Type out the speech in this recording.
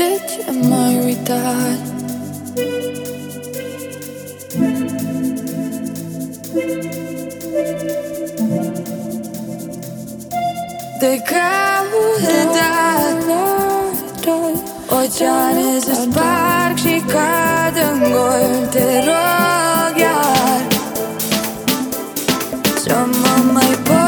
Deci m-ai uitat who caut de dată is a spark, she cad în gol Te rog iar Să mă